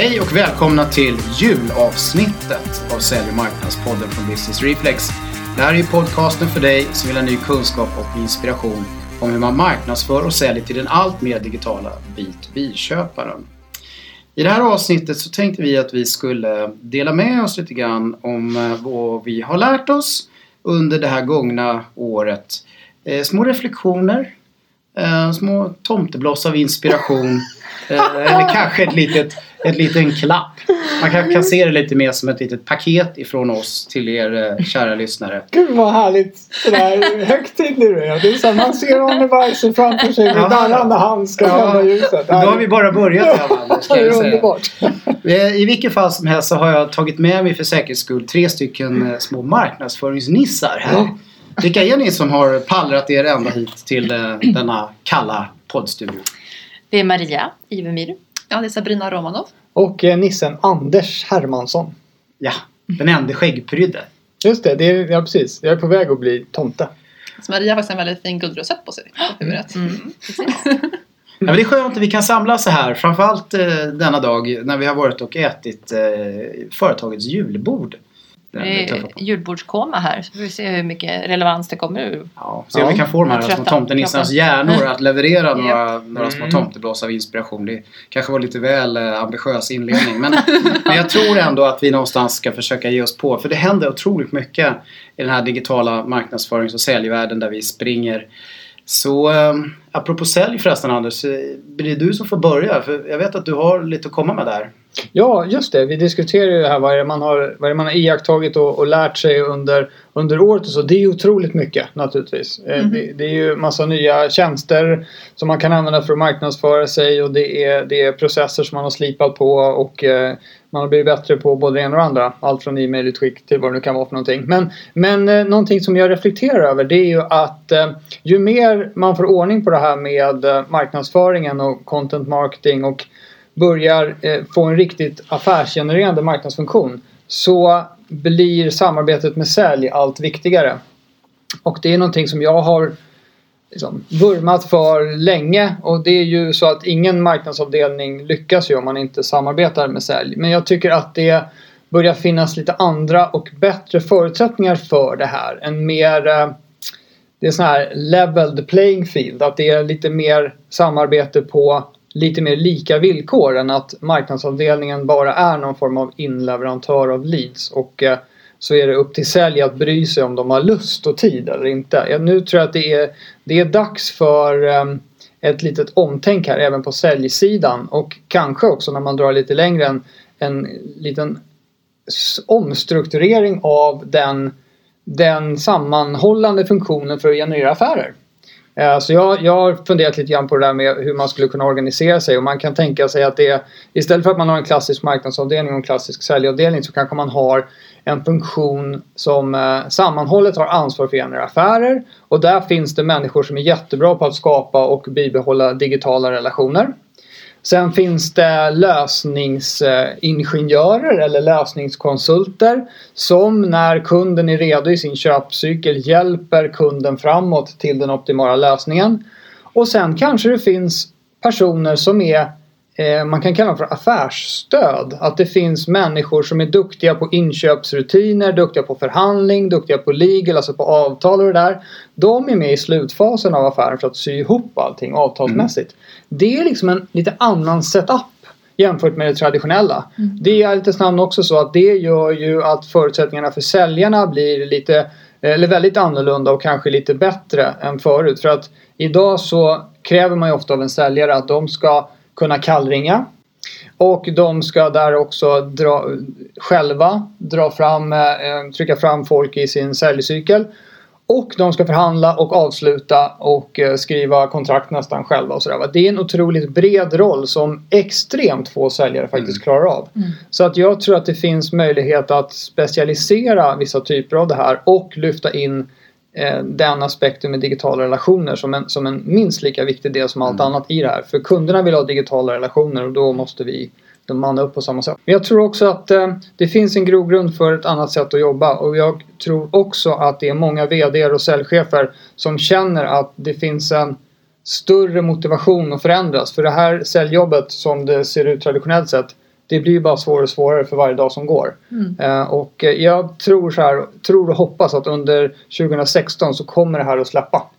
Hej och välkomna till julavsnittet av Sälj och marknadspodden från Business Reflex. Det här är podcasten för dig som vill ha ny kunskap och inspiration om hur man marknadsför och säljer till den allt mer digitala B2B-köparen. I det här avsnittet så tänkte vi att vi skulle dela med oss lite grann om eh, vad vi har lärt oss under det här gångna året. Eh, små reflektioner, eh, små tomtebloss av inspiration eller kanske ett litet en liten klapp. Man kan, kan se det lite mer som ett litet paket ifrån oss till er eh, kära lyssnare. Gud vad härligt! Sådär högtidlig du är. Det är så man ser Ronny Weise framför sig med darrande hand ska tända ljuset. Då har vi bara börjat Anders, ska jag säga. Eh, I vilket fall som helst så har jag tagit med mig för säkerhets skull tre stycken eh, små marknadsföringsnissar här. Vilka är ni som har pallrat er ända hit till denna kalla poddstudio? Det är Maria Ivemyr. Ja, det är Sabrina Romanov. Och eh, nissen Anders Hermansson. Ja, den enda skäggprydde. Just det, det är, ja precis. Jag är på väg att bli tomte. Så Maria har faktiskt en väldigt fin guldrosett på sig. Mm. Mm. Ja, men det är skönt att vi kan samlas så här. Framförallt eh, denna dag när vi har varit och ätit eh, företagets julbord. Det är julbordskoma här så får vi se hur mycket relevans det kommer ur. Ja, se om vi kan få de här små tomtenissarnas hjärnor att leverera några, några små mm. tomteblås av inspiration. Det kanske var lite väl eh, ambitiös inledning. Men, men jag tror ändå att vi någonstans ska försöka ge oss på. För det händer otroligt mycket i den här digitala marknadsförings och säljvärlden där vi springer. Så um, apropå sälj förresten Anders, eh, blir det du som får börja? För jag vet att du har lite att komma med där. Ja, just det. Vi diskuterar ju här vad man har, vad man har iakttagit och, och lärt sig under, under året och så. Det är ju otroligt mycket naturligtvis. Mm. Det, det, är ju massa nya tjänster som man kan använda för att marknadsföra sig och det är, det är processer som man har slipat på och eh, man har blivit bättre på både det ena och det andra. Allt från e-mailutskick till vad det nu kan vara för någonting. Men, men eh, någonting som jag reflekterar över det är ju att eh, ju mer man får ordning på det här med eh, marknadsföringen och content marketing och börjar eh, få en riktigt affärsgenererande marknadsfunktion så blir samarbetet med sälj allt viktigare. Och det är någonting som jag har liksom, vurmat för länge och det är ju så att ingen marknadsavdelning lyckas ju om man inte samarbetar med sälj. Men jag tycker att det börjar finnas lite andra och bättre förutsättningar för det här. En mer eh, det är sån här leveled playing field. Att det är lite mer samarbete på lite mer lika villkor än att marknadsavdelningen bara är någon form av inleverantör av leads och eh, så är det upp till sälj att bry sig om de har lust och tid eller inte. Nu tror jag att det är, det är dags för eh, ett litet omtänk här även på säljsidan och kanske också när man drar lite längre en, en liten omstrukturering av den, den sammanhållande funktionen för att generera affärer. Eh, så jag, jag har funderat lite grann på det där med hur man skulle kunna organisera sig och man kan tänka sig att det istället för att man har en klassisk marknadsavdelning och en klassisk säljavdelning så kanske man har en funktion som eh, sammanhållet har ansvar för era affärer och där finns det människor som är jättebra på att skapa och bibehålla digitala relationer. Sen finns det lösningsingenjörer eller lösningskonsulter som när kunden är redo i sin köpcykel hjälper kunden framåt till den optimala lösningen. Och sen kanske det finns personer som är man kan kalla dem för affärsstöd. Att det finns människor som är duktiga på inköpsrutiner, duktiga på förhandling, duktiga på legal, alltså på avtal och det där. De är med i slutfasen av affären för att sy ihop allting avtalsmässigt. Mm. Det är liksom en lite annan setup jämfört med det traditionella. Mm. Det är lite snabbt också så att det gör ju att förutsättningarna för säljarna blir lite eller väldigt annorlunda och kanske lite bättre än förut. För att idag så kräver man ju ofta av en säljare att de ska kunna kallringa. Och de ska där också dra, själva dra fram, eh, trycka fram folk i sin säljcykel. Och de ska förhandla och avsluta och eh, skriva kontrakt nästan själva och sådär. Det är en otroligt bred roll som extremt få säljare faktiskt mm. klarar av. Mm. Så att jag tror att det finns möjlighet att specialisera vissa typer av det här och lyfta in eh, den aspekten med digitala relationer som en, som en minst lika viktig del som allt mm. annat i det här. För kunderna vill ha digitala relationer och då måste vi de mannar upp på samma sätt. Men jag tror också att eh, det finns en grogrund för ett annat sätt att jobba och jag tror också att det är många VD och säljchefer som känner att det finns en större motivation att förändras. För det här säljjobbet som det ser ut traditionellt sett det blir ju bara svårare och svårare för varje dag som går. Mm. Eh, och eh, jag tror så här, tror och hoppas att under 2016 så kommer det här att släppa.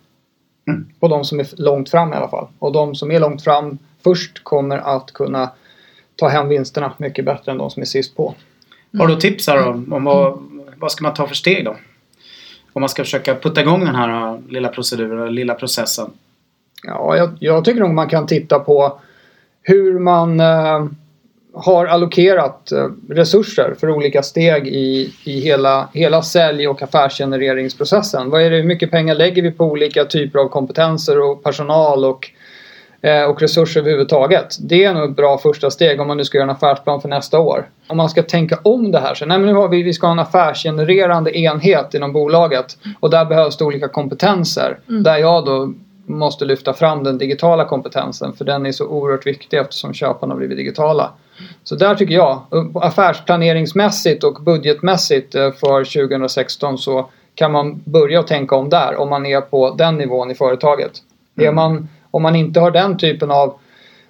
Mm. På de som är långt fram i alla fall. Och de som är långt fram först kommer att kunna ta hem vinsterna mycket bättre än de som är sist på. Har du tips här då? Om vad, vad ska man ta för steg då? Om man ska försöka putta igång den här uh, lilla proceduren, lilla processen. Ja, jag, jag tycker nog man kan titta på hur man eh, har allokerat eh, resurser för olika steg i, i hela, hela sälj och affärsgenereringsprocessen. Vad är det, hur mycket pengar lägger vi på olika typer av kompetenser och personal och, eh, och resurser överhuvudtaget? Det är nog ett bra första steg om man nu ska göra en affärsplan för nästa år. Om man ska tänka om det här så, nej men nu har vi, vi ska ha en affärsgenererande enhet inom bolaget och där behövs det olika kompetenser. Där jag då måste lyfta fram den digitala kompetensen för den är så oerhört viktig eftersom köparna har blivit digitala. Så där tycker jag, affärsplaneringsmässigt och budgetmässigt eh, för 2016 så kan man börja tänka om där om man är på den nivån i företaget. Är man, om man inte har den typen av,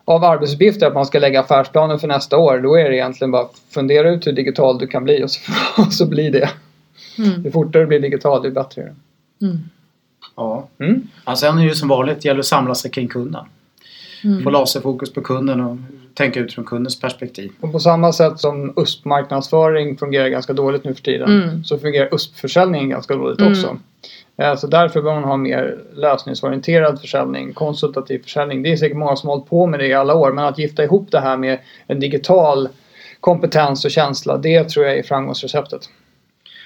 av arbetsuppgifter att man ska lägga affärsplanen för nästa år då är det egentligen bara att fundera ut hur digital du kan bli och så, och så blir det. Mm. Ju fortare du blir digital, ju bättre är det. Ja. Mm. Ja, sen är det ju som vanligt, gäller att samla sig kring kunden. Mm. Få laserfokus på kunden och tänka utifrån kundens perspektiv. Och på samma sätt som USP-marknadsföring fungerar ganska dåligt nu för tiden Mm. så fungerar USP-försäljning ganska dåligt Mm. också. Eh, Så därför bör man ha mer lösningsorienterad försäljning, konsultativ försäljning. Det är säkert många som har hållit på med det i alla år men att gifta ihop det här med en digital kompetens och känsla det tror jag är framgångsreceptet.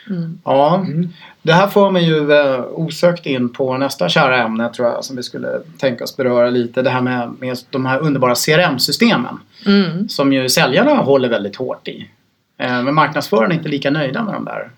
Mm. Ja, Mm. det här får mig ju eh, osökt in på nästa kära ämne tror jag som vi skulle tänka oss beröra lite. Det här med, med de här underbara CRM-systemen. Mm. Som ju säljarna håller väldigt hårt i. Eh, men marknadsförarna är inte lika nöjda med de där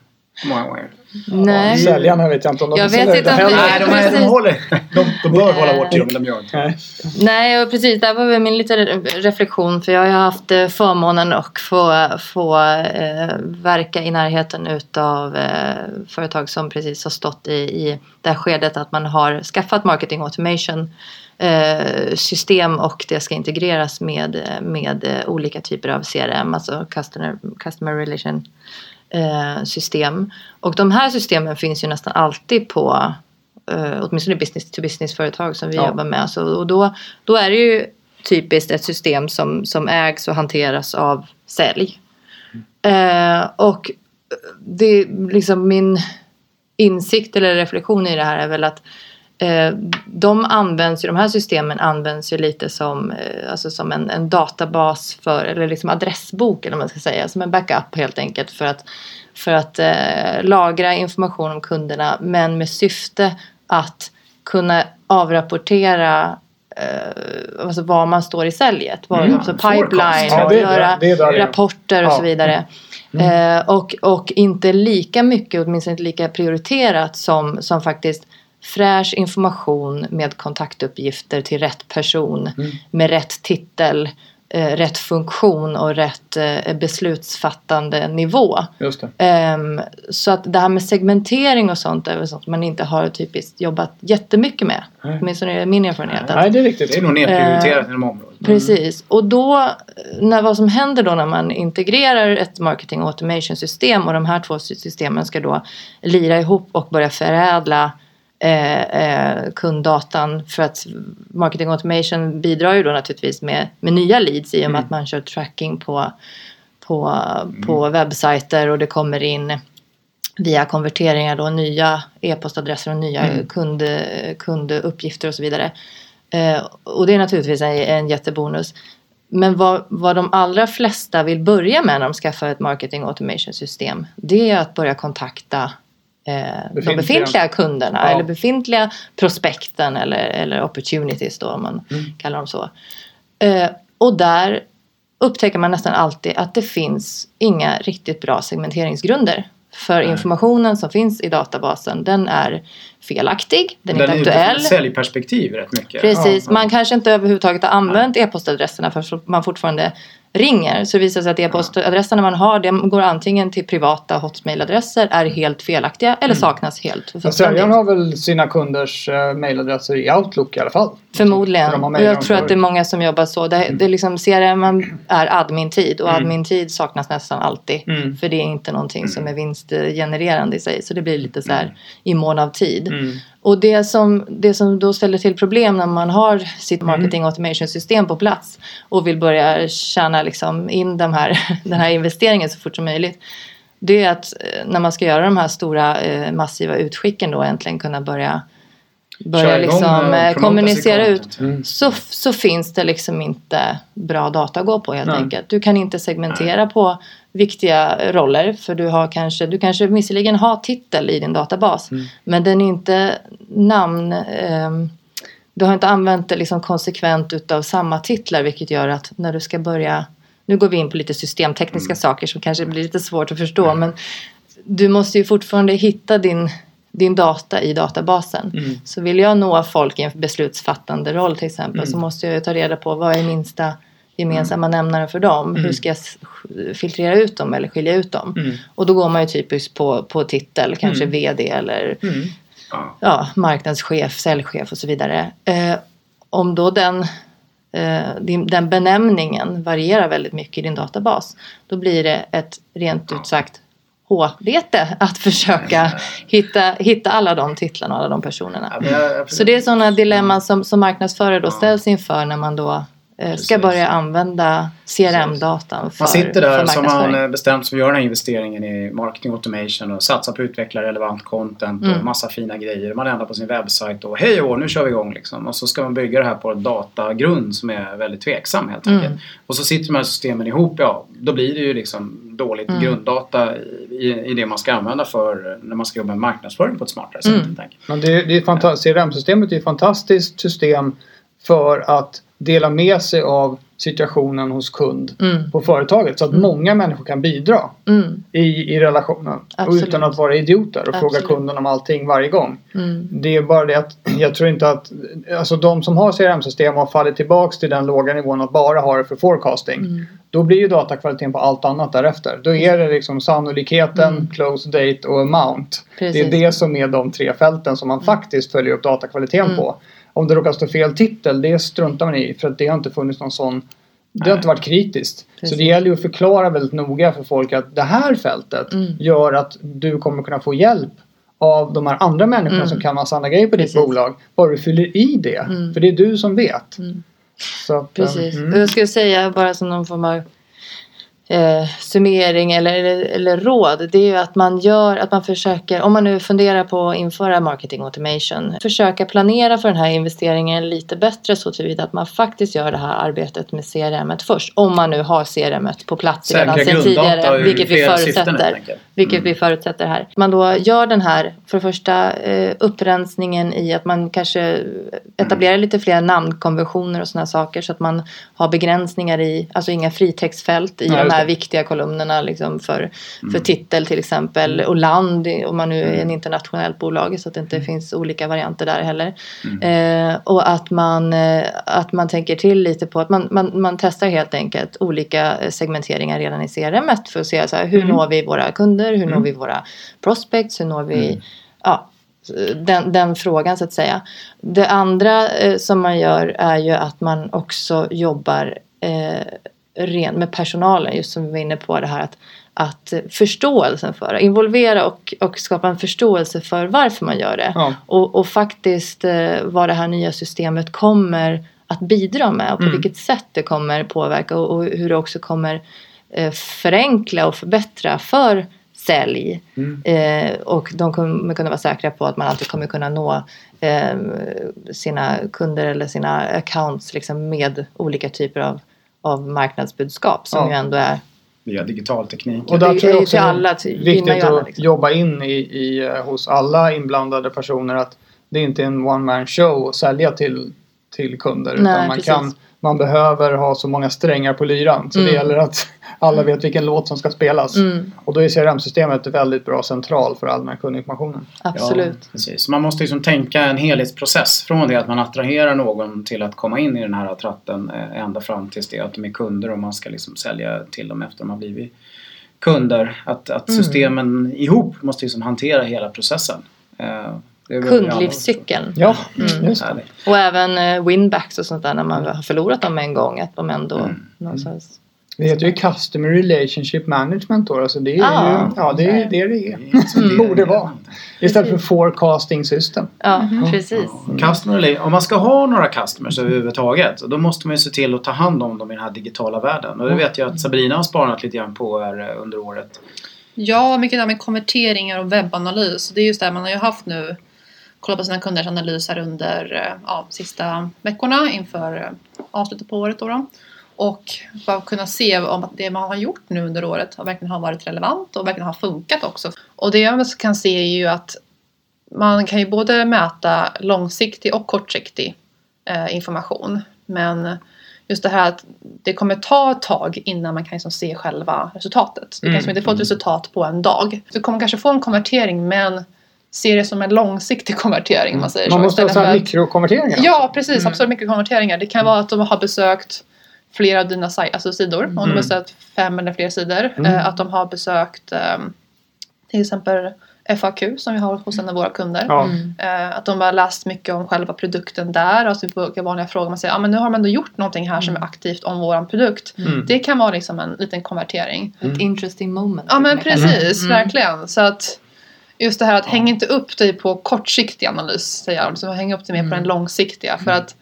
många gånger. Nej. Säljarna vet jag inte om de Jag vet inte om heller. det- Nej, de, är, de, håller, de, de bör hålla hårt i dem, de gör inte. Nej. Nej, och precis. Där var väl min lite reflektion. För jag har haft eh, förmånen att få, få eh, verka i närheten utav eh, företag som precis har stått i, i det här skedet att man har skaffat marketing automation eh, system och det ska integreras med, med eh, olika typer av CRM, alltså customer, customer relation system. Och de här systemen finns ju nästan alltid på eh, åtminstone business to business företag som vi Ja. jobbar med. Så, och då, då är det ju typiskt ett system som, som ägs och hanteras av sälj. Eh, och det är liksom min insikt eller reflektion i det här är väl att eh, de används ju, de här systemen används ju lite som, eh, alltså som en, en databas för, eller liksom adressbok eller vad man ska säga, som en backup helt enkelt för att, för att eh, lagra information om kunderna men med syfte att kunna avrapportera eh, alltså var man står i säljet. Var, Mm, alltså pipeline Ja, det göra Det det rapporter och Ja. så vidare. Mm. Eh, och, och inte lika mycket, åtminstone inte lika prioriterat som, som faktiskt fräsch information med kontaktuppgifter till rätt person Mm. med rätt titel, eh, rätt funktion och rätt eh, beslutsfattande nivå. Just det. Ehm, så att det här med segmentering och sånt är väl sånt man inte har typiskt jobbat jättemycket med. Nej. Åtminstone är det min erfarenhet. att- Nej, det är Det riktigt. är nog nedprioriterat Eh, inom området. Precis. Och då, när, vad som händer då när man integrerar ett marketing automation system och de här två systemen ska då lira ihop och börja förädla eh, eh, kunddatan för att marketing automation bidrar ju då naturligtvis med, med nya leads i och med Mm. att man kör tracking på, på, på webbsajter och det kommer in via konverteringar då nya e-postadresser och nya Mm. kund, kunduppgifter och så vidare. Eh, och det är naturligtvis en, en jättebonus. Men vad, vad de allra flesta vill börja med när de skaffar ett marketing automation system det är att börja kontakta de Befintliga. kunderna Ja. eller befintliga prospekten eller, eller opportunities då om man Mm. kallar dem så. Eh, och där upptäcker man nästan alltid att det finns inga riktigt bra segmenteringsgrunder. För Nej. informationen som finns i databasen den är felaktig, den är Den är inte aktuell. ett säljperspektiv rätt mycket. Precis, Ja, man kanske inte överhuvudtaget har använt e-postadresserna för man fortfarande ringer så visar det sig att e-postadresserna man har de går antingen till privata hotmail-adresser, är helt felaktiga eller saknas helt. Säljaren har väl sina kunders eh, mailadresser i Outlook i alla fall? Förmodligen. Mejlat jag tror att det är många som jobbar så. Det, det är liksom CRM är admin-tid och Mm. admin-tid saknas nästan alltid. Mm. För det är inte någonting som är vinstgenererande i sig. Så det blir lite så här i mån av tid. Och det som, det som då ställer till problem när man har sitt Mm. marketing automation system på plats och vill börja tjäna liksom in de här, den här investeringen så fort som möjligt. Det är att eh, när man ska göra de här stora eh, massiva utskicken då äntligen kunna börja börja liksom eh, kommunicera ut. Mm. så, så finns det liksom inte bra data att gå på helt Nej. enkelt. Du kan inte segmentera på viktiga roller för du har kanske, du kanske visserligen har titel i din databas Mm. men den är inte namn ehm, du har inte använt det liksom konsekvent utav samma titlar vilket gör att när du ska börja nu går vi in på lite systemtekniska Mm. saker som kanske blir lite svårt att förstå men du måste ju fortfarande hitta din, din data i databasen. Mm. Så vill jag nå folk i en beslutsfattande roll till exempel Mm. så måste jag ta reda på vad är minsta gemensamma nämnare för dem. Hur ska jag filtrera ut dem eller skilja ut dem? Mm. Och då går man ju typiskt på, på titel, kanske Mm. VD eller Mm. Ja. ja, marknadschef, säljchef och så vidare. Eh, om då den, eh, din, den benämningen varierar väldigt mycket i din databas då blir det ett rent ut sagt H-bete att försöka hitta, hitta alla de titlarna och alla de personerna. Ja, Så det är sådana dilemman som, som marknadsförare då Ja. ställs inför när man då eh, ska Precis. börja använda CRM-datan för Man sitter där som man eh, bestämt sig för att göra den här investeringen i marketing automation och satsa på att utveckla relevant content och Mm. massa fina grejer. Man ändrar på sin webbsajt och hej och nu kör vi igång liksom. Och så ska man bygga det här på en datagrund som är väldigt tveksam helt enkelt. Mm. Och så sitter de här systemen ihop, ja då blir det ju liksom dåligt Mm. grunddata i, i det man ska använda för när man ska jobba med marknadsföring på ett smartare sätt. Mm. Men det, det är CRM-systemet är ett fantastiskt system för att dela med sig av situationen hos kund Mm. på företaget så att många människor kan bidra Mm. i, i relationen. Utan att vara idioter och fråga Absolut. kunden om allting varje gång. Mm. Det är bara det att jag tror inte att alltså de som har CRM-system har fallit tillbaks till den låga nivån att bara ha det för forecasting. Mm. Då blir ju datakvaliteten på allt annat därefter. Då är det liksom sannolikheten, Mm. close date och amount. Precis. Det är det som är de tre fälten som man faktiskt följer upp datakvaliteten Mm. på. Om det råkar stå fel titel, det struntar man i för att det har inte funnits någon sån det har inte varit kritiskt. Så Precis. det gäller ju att förklara väldigt noga för folk att det här fältet Mm. gör att du kommer kunna få hjälp av de här andra människorna Mm. som kan massa andra grejer på Precis. ditt bolag. Bara du fyller i det. Mm. För det är du som vet. Mm. Så att, Precis. mm. Jag skulle säga bara som någon form av eh, summering eller, eller, eller råd. Det är ju att man gör, att man försöker, om man nu funderar på att införa marketing automation. Försöka planera för den här investeringen lite bättre så tillvida att man faktiskt gör det här arbetet med CRM först. Om man nu har CRM på plats redan Säkra sedan grunddata tidigare. Vilket vi flera syften, förutsätter. enkelt. Vilket Mm. vi förutsätter här. Man då gör den här, för det första, eh, upprensningen i att man kanske etablerar lite fler namnkonventioner och sådana saker så att man har begränsningar i, alltså inga fritextfält i Ja, de just här viktiga kolumnerna liksom för, för Mm. titel till exempel och land om man nu är en internationellt bolag så att det inte finns olika varianter där heller. Mm. Eh, och att man, eh, att man tänker till lite på att man, man, man testar helt enkelt olika eh, segmenteringar redan i CRM för att se så här, hur Mm. når vi våra kunder, hur når Mm. vi våra prospects, hur når vi Mm. ja, den, den frågan så att säga. Det andra eh, som man gör är ju att man också jobbar eh, ren med personalen, just som vi var inne på det här att, att förståelsen för det, involvera och, och skapa en förståelse för varför man gör det. Ja. Och, och faktiskt eh, vad det här nya systemet kommer att bidra med och på Mm. vilket sätt det kommer påverka och, och hur det också kommer eh, förenkla och förbättra för sälj. Mm. Eh, och de kommer kunna vara säkra på att man alltid kommer kunna nå eh, sina kunder eller sina accounts liksom med olika typer av, av marknadsbudskap som Ja. ju ändå är Via digital teknik. Och där det tror är jag också till det är alla, till- viktigt alla, att liksom. jobba in i, i, eh, hos alla inblandade personer att det inte är en one man show att sälja till, till kunder. Nej, utan man, precis. kan, man behöver ha så många strängar på lyran. Så det Mm. gäller att alla vet vilken låt som ska spelas. Mm, Och då är CRM-systemet väldigt bra central för all den här kundinformationen. absolut. Ja, precis. Så man måste liksom tänka en helhetsprocess från det att man attraherar någon till att komma in i den här tratten eh, ända fram tills det att de är kunder och man ska liksom sälja till dem efter de har blivit kunder. Att, att Mm. systemen ihop måste liksom hantera hela processen. Det Kundlivscykeln. Ja, Mm. just det. Och även eh, winbacks och sånt där när man har förlorat dem en gång. Att de ändå Mm. någonstans... Det heter ju Customer Relationship Management då. Alltså det är Ah. ju ja, det är det det är. Det- Borde vara. Istället för forecasting system. Ja, precis. Ja. Customer om man ska ha några customers överhuvudtaget då måste man ju se till att ta hand om dem i den här digitala världen. Och det vet jag att Sabrina har spanat lite grann på här eh, under året. Ja, mycket där med konverteringar och webbanalys. Det är just det, man har ju haft nu kollat på sina kunders analyser under eh, ja, sista veckorna inför eh, avslutet på året. Då då. Och bara kunna se om att det man har gjort nu under året har verkligen har varit relevant och verkligen har funkat också. Och det jag kan se är ju att man kan ju både mäta långsiktig och kortsiktig eh, information. Men just det här att det kommer ta ett tag innan man kan liksom se själva resultatet. Du kan Mm. liksom inte få ett resultat på en dag. Du kommer kanske få en konvertering men se det som en långsiktig konvertering om man säger Man så. måste ha så här mikrokonverteringar. Ja, precis. Mm. Absolut mycket konverteringar. Det kan vara att de har besökt flera av dina alltså sidor. Om de har Mm. besökt fem eller fler sidor. Mm. Eh, att de har besökt ehm, till exempel FAQ som vi har hos en av våra kunder. Ja. Mm. Eh, att de har läst mycket om själva produkten där. Alltså vilka vanliga frågor man säger. Ja men nu har de ändå gjort någonting här som är aktivt om våran produkt. Mm. Det kan vara liksom en liten konvertering. Ett interesting moment. Ja men precis, Mm. verkligen. Så att just det här att hänga inte upp dig på kortsiktig analys, säger jag. Liksom, häng upp dig mer på Mm. den långsiktiga. För att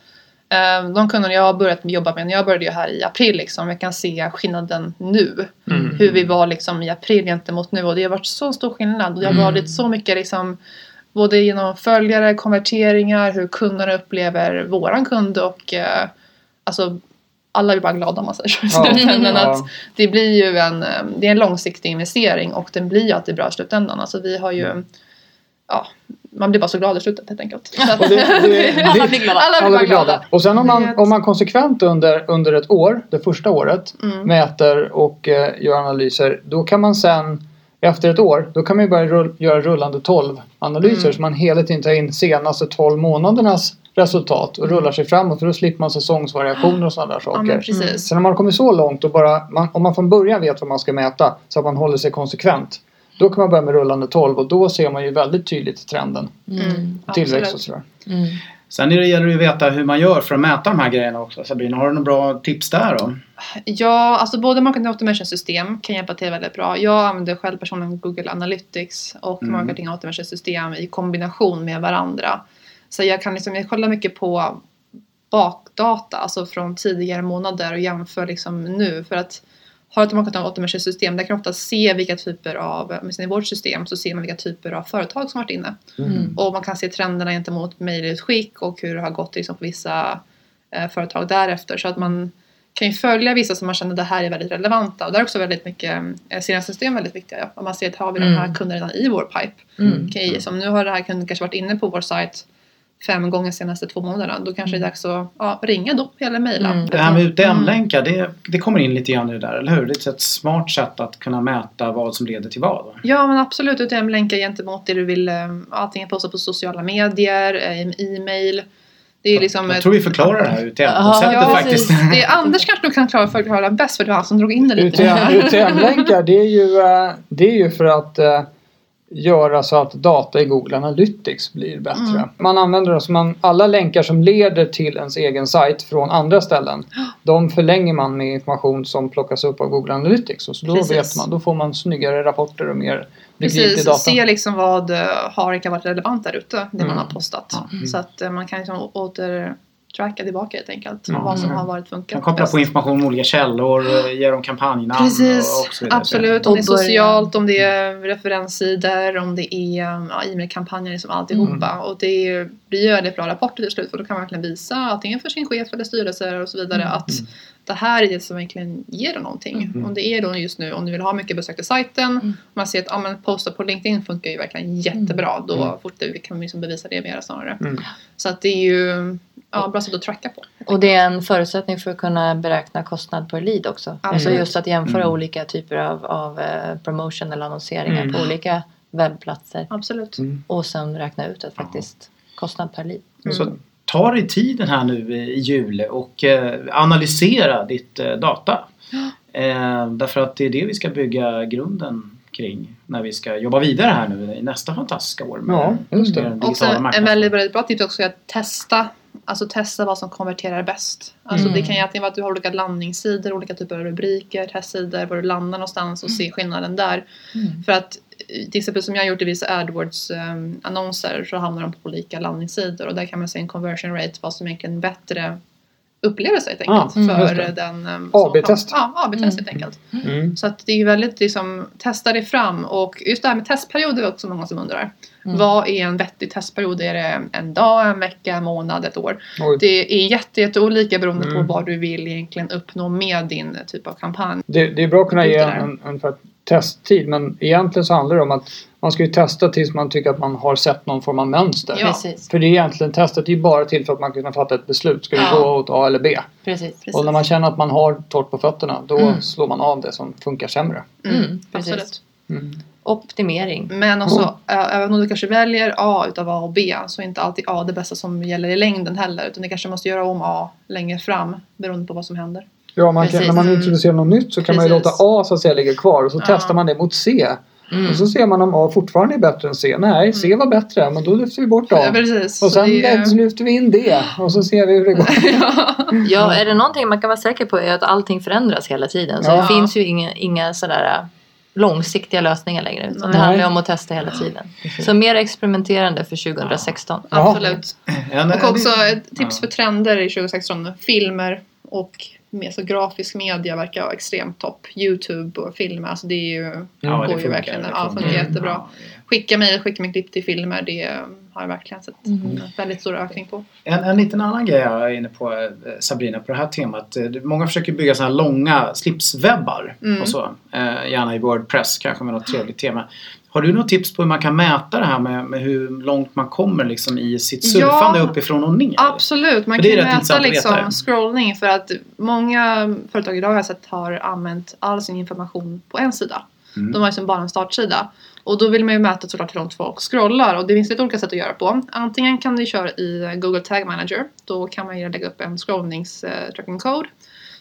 eh, de kunder jag har börjat jobba med, när jag började ju här i april, liksom, jag kan se skillnaden nu. Mm. Hur vi var liksom, i april gentemot nu och det har varit så stor skillnad. Och det har Mm. varit så mycket liksom, både genom följare, konverteringar, hur kunderna upplever våran kund och eh, alltså alla är bara glada om man säger så i slutändan. Ja. Att det blir ju en, eh, det är en långsiktig investering och den blir ju alltid bra i slutändan. Alltså vi har ju, ja, man blir bara så glad i slutet helt enkelt. Det, det, Alla blir glada. Alla blir alla bara blir glada. glada. Och sen om man, om man konsekvent under, under ett år, det första året, Mm. mäter och eh, gör analyser, då kan man sen efter ett år, då kan man ju börja rull, göra rullande 12 analyser Mm. så man hela tiden tar in senaste 12 månadernas resultat och rullar sig framåt för då slipper man säsongsvariationer och sådana där Ja saker. men precis. Sen när man har kommit så långt och bara, man, om man från början vet vad man ska mäta så att man håller sig konsekvent. Då kan man börja med rullande 12 och då ser man ju väldigt tydligt trenden. Mm. Tillväxt Absolut. och sådär. Mm. Sen är det, gäller det ju att veta hur man gör för att mäta de här grejerna också. Sabrina, har du några bra tips där då? Ja, alltså både marketing automation system kan hjälpa till väldigt bra. Jag använder själv personligen Google Analytics och Mm. marketing automation system i kombination med varandra. Så jag kan liksom, jag kollar mycket på bakdata, alltså från tidigare månader och jämför liksom nu för att har ett marketing automation system där kan man ofta se vilka typer av, åtminstone i vårt system så ser man vilka typer av företag som varit inne. Mm. Och man kan se trenderna gentemot mejlutskick och hur det har gått liksom, på vissa eh, företag därefter. Så att man kan ju följa vissa som man känner det här är väldigt relevanta. Och där är också väldigt mycket eh, CRM-system väldigt viktiga. Ja. Om man ser att har vi de här Mm. kunderna redan i vår pipe. Mm. Okej, som nu har den här kunden kanske varit inne på vår sajt fem gånger de senaste två månaderna. Då kanske det är dags att ja, ringa då eller mejla. Mm. Det här med UTM-länkar, det, det kommer in lite grann i det där, eller hur? Det är ett smart sätt att kunna mäta vad som leder till vad. va? Ja men absolut, UTM-länkar gentemot det du vill eh, antingen posta på sociala medier, eh, e-mail. Det är liksom Jag ett- tror vi förklarar det här UTM-konceptet ja, faktiskt. Det är Anders kanske nog kan klara förklara bäst för det var han som drog in det lite. UTM, UTM-länkar det är ju, eh, det är ju för att göra så att data i Google Analytics blir bättre. Mm. Man använder så man, alla länkar som leder till ens egen sajt från andra ställen. De förlänger man med information som plockas upp av Google Analytics. Och så då Precis. vet man, då får man snyggare rapporter och mer Precis, data. se liksom vad eh, har kan varit relevant där ute, det man Mm. har postat. Mm. Så att eh, man kan liksom åter tracka tillbaka helt enkelt. Ja, vad som mm. har varit Man funkat kopplar bäst. på information om olika källor, eh, ge dem kampanjnamn Precis, och, och så vidare. absolut. Om Och det är socialt, om det är referenssidor, om det är ja, e-mailkampanjer, liksom alltihopa. Mm. Och det blir ju väldigt bra rapporter till slut för då kan man verkligen visa antingen för sin chef eller styrelser och så vidare Mm. att det här är det som verkligen ger dig någonting. Mm. Om det är då just nu om du vill ha mycket besök till sajten. Mm. Man ser att ja, men posta på LinkedIn funkar ju verkligen jättebra. Då Mm. fort det, kan man liksom bevisa det mer snarare. Mm. Så att det är ju ja, bra sätt att tracka på. Och det är en förutsättning för att kunna beräkna kostnad per lead också. Alltså Absolut. just att jämföra Mm. olika typer av, av eh, promotion eller annonseringar Mm. på olika webbplatser. Absolut. Mm. Och sen räkna ut ett faktiskt kostnad per lead. Mm. Så ta dig tiden här nu i jul och eh, analysera ditt eh, data. Eh, därför att det är det vi ska bygga grunden kring när vi ska jobba vidare här nu i nästa fantastiska år. med- Ja, just det. den Och digitala sen en väldigt, väldigt bra tips också är att testa Alltså testa vad som konverterar bäst. Alltså Mm. det kan ju antingen vara att du har olika landningssidor, olika typer av rubriker, testsidor, var du landar någonstans och se skillnaden där. Mm. För att eh, till exempel som jag har gjort i vissa AdWords um, annonser så hamnar de på olika landningssidor och där kan man se en conversion rate vad som egentligen är en bättre upplevelse helt enkelt. Ah, mm, för det. den... Um, AB-test. Ja, AB-test Mm. helt enkelt. Mm. Så att det är ju väldigt liksom, testa det fram och just det här med testperioder är också många som undrar. Mm. Vad är en vettig testperiod? Är det en dag, en vecka, en månad, ett år? Oj. Det är jätte, jätte olika beroende Mm. på vad du vill egentligen uppnå med din typ av kampanj. Det, det är bra att kunna ge en, en för testtid men egentligen så handlar det om att man ska ju testa tills man tycker att man har sett någon form av mönster. Ja. Precis. För det är egentligen testet är ju bara till för att man ska kunna fatta ett beslut. Ska vi Ja. gå åt A eller B? Precis. Precis. Och när man känner att man har torrt på fötterna då Mm. slår man av det som funkar sämre. Mm, precis. absolut. Mm. Optimering. Men också, ä- även om du kanske väljer A utav A och B så är inte alltid A det bästa som gäller i längden heller. Utan du kanske måste göra om A längre fram beroende på vad som händer. Ja, man kan, Precis. när man Mm. introducerar något nytt så kan man ju Precis. låta A så att säga ligga kvar och så Ja. testar man det mot C. Mm. Och så ser man om A fortfarande är bättre än C. Nej, C var bättre men då lyfter vi bort A. Ja. Och sen det är- lyfter vi in D och så ser vi hur det går. Ja, är det någonting man kan vara säker på är att allting förändras hela tiden. Så Ja. det finns ju inga, inga sådär äh, långsiktiga lösningar längre. Utan det handlar om att testa hela tiden. Så mer experimenterande för 2016. Ja. Absolut. Och också ett tips Ja. för trender i 2016. Filmer och med så grafisk media verkar vara extremt topp. Youtube och filmer. Alltså det är ju, Ja, går det ju funkar, verkligen. det Ja, funkar. funkar Mm. jättebra. Ja, Skicka mejl, skicka med klipp till filmer. Det har jag verkligen sett Mm. en väldigt stor ökning på. En, en liten annan grej jag är inne på eh, Sabrina på det här temat. Eh, Många försöker bygga sådana här långa slipswebbar Mm. och så. Eh, gärna i Wordpress kanske med något trevligt tema. Har du något tips på hur man kan mäta det här med, med hur långt man kommer liksom i sitt surfande Ja. uppifrån och ner? Absolut, man kan mäta liksom scrollning för att många företag idag har jag sett har använt all sin information på en sida. Mm. De har liksom bara en startsida. Och då vill man ju mäta såklart hur långt folk scrollar och det finns lite olika sätt att göra på. Antingen kan du köra i Google Tag Manager. Då kan man ju lägga upp en scrollnings eh, code.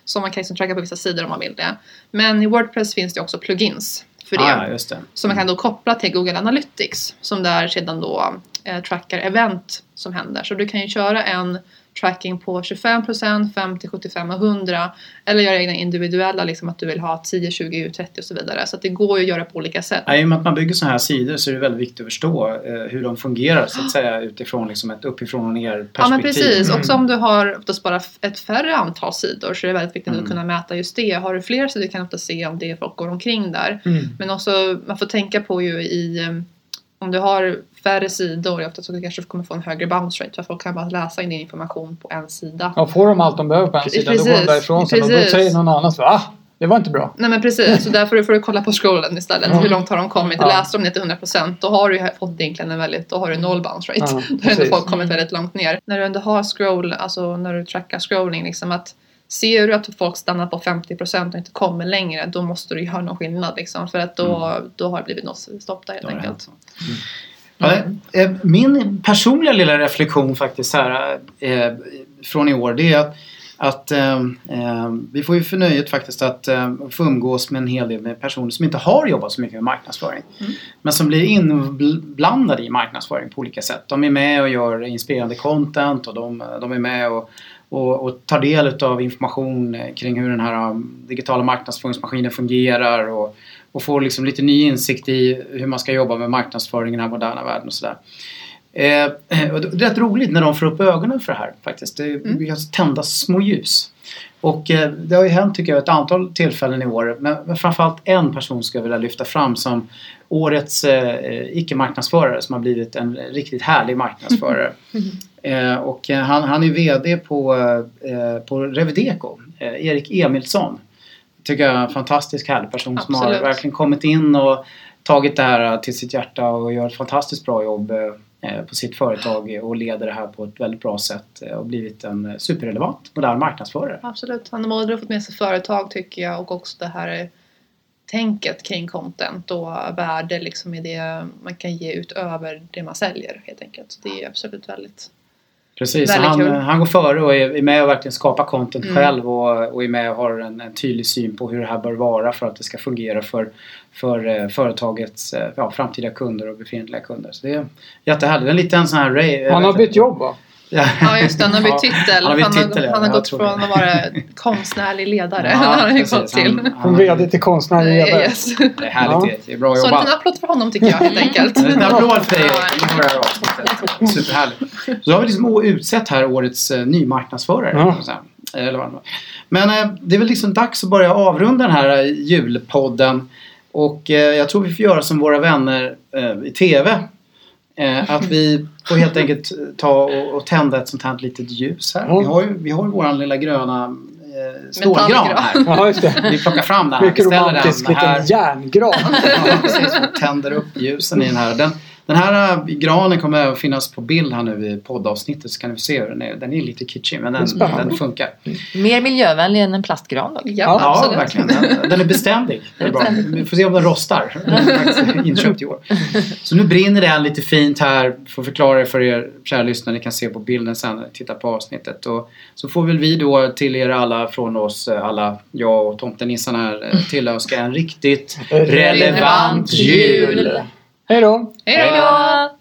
Som man kan liksom tracka på vissa sidor om man vill det. Men i Wordpress finns det också plugins för det. Ah, det. Som man kan då koppla till Google Analytics som där sedan då eh, trackar event som händer. Så du kan ju köra en tracking på 25%, 50, 75 och 100 eller göra egna individuella, liksom att du vill ha 10, 20, 30 och så vidare. Så det går ju att göra på olika sätt. Ja, I och med att man bygger sådana här sidor så är det väldigt viktigt att förstå eh, hur de fungerar så att säga utifrån liksom ett uppifrån och ner perspektiv. Ja men precis, Mm. också om du har oftast bara ett färre antal sidor så är det väldigt viktigt Mm. att kunna mäta just det. Har du fler sidor kan du ofta se om det folk går omkring där. Mm. Men också, man får tänka på ju i um, om du har färre sidor, ofta så kanske du kommer få en högre bounce rate för folk kan bara läsa in din information på en sida. Ja, får de allt de behöver på en sida då går de Precis, därifrån sen och då precis. säger någon annan så ah, det var inte bra. Nej men precis, så därför får du kolla på scrollen istället. Ja. Hur långt har de kommit? Ja. Läser de det till 100% då har du ju fått egentligen en väldigt, då har du noll bounce rate. Ja, då har ändå precis. folk kommit väldigt långt ner. När du ändå har scroll, alltså när du trackar scrolling liksom att Ser du att folk stannar på 50% och inte kommer längre då måste du göra någon skillnad liksom för att då, då har det blivit något stopp där helt Då har Ja, eh, Min personliga lilla reflektion faktiskt här eh, från i år det är att, att eh, eh, vi får ju förnöjet faktiskt att eh, få umgås med en hel del med personer som inte har jobbat så mycket med marknadsföring. Mm. Men som blir inblandade i marknadsföring på olika sätt. De är med och gör inspirerande content och de, de är med och, och, och tar del av information eh, kring hur den här digitala marknadsföringsmaskinen fungerar och, och får liksom lite ny insikt i hur man ska jobba med marknadsföring i den här moderna världen och sådär. Eh, och det är rätt roligt när de får upp ögonen för det här faktiskt. Det Mm. vi kan tända små ljus. Och eh, det har ju hänt tycker jag ett antal tillfällen i år. Men, men framförallt en person ska jag vilja lyfta fram som årets eh, icke-marknadsförare som har blivit en riktigt härlig marknadsförare. Eh, och eh, han, han är VD på, eh, på Revideco. eh, Erik Emilsson. Tycker jag är en fantastisk härlig person som har Absolut. verkligen kommit in och tagit det här till sitt hjärta och gör ett fantastiskt bra jobb eh, på sitt företag och leder det här på ett väldigt bra sätt eh, och blivit en superrelevant modern marknadsförare. Absolut. Han har både fått med sig företag tycker jag och också det här tänket kring content och värde liksom i det man kan ge utöver det man säljer helt enkelt. Så det är absolut väldigt Precis, han, kul. han går före och är är med och verkligen skapar content Mm. själv och, och är med och har en, en tydlig syn på hur det här bör vara för att det ska fungera för, för eh, företagets eh, ja, framtida kunder och befintliga kunder. Så det är jättehärligt. Det är en liten sån här... Ray, Han har bytt jobb va? Ja, Ja just det, han har bytt titel. Han har bytt titel, ja. han har gått från att vara konstnärlig ledare. Ja, han har han precis. till. Han- Från han- VD till konstnärlig ledare. Yes. Det är härligt. Ja. Det är bra Så en jobbat. liten applåd för honom tycker jag helt enkelt. En applåd för dig. Superhärligt. Så har vi liksom utsett här årets eh, nymarknadsförare. Ja. Men eh, det är väl liksom dags att börja avrunda den här eh, julpodden. Och eh, jag tror vi får göra som våra vänner eh, i TV. Eh, att vi får helt enkelt ta och, och tända ett sånt här litet ljus här. Vi har ju, vi har ju våran lilla gröna eh, stålgran här. Ja, just det. Vi plockar fram den här. Mycket romantisk den här. liten järngran. Ja, precis. Och tänder upp ljusen i den här. Den, den här äh, granen kommer även finnas på bild här nu i poddavsnittet så kan ni se hur den är. Den är lite kitschig men den, den funkar. Mer miljövänlig än en plastgran då. Ja, Ja, absolut. verkligen. Den, den är beständig. Det är bra. Vi får se om den rostar. Den är inköpt i år. Så nu brinner den lite fint här. Får förklara det för er kära lyssnare. Ni kan se på bilden sen när ni tittar på avsnittet. Och så får väl vi då till er alla från oss alla, jag och tomtenissarna här, tillönska en riktigt relevant jul. Hej då! Hej då!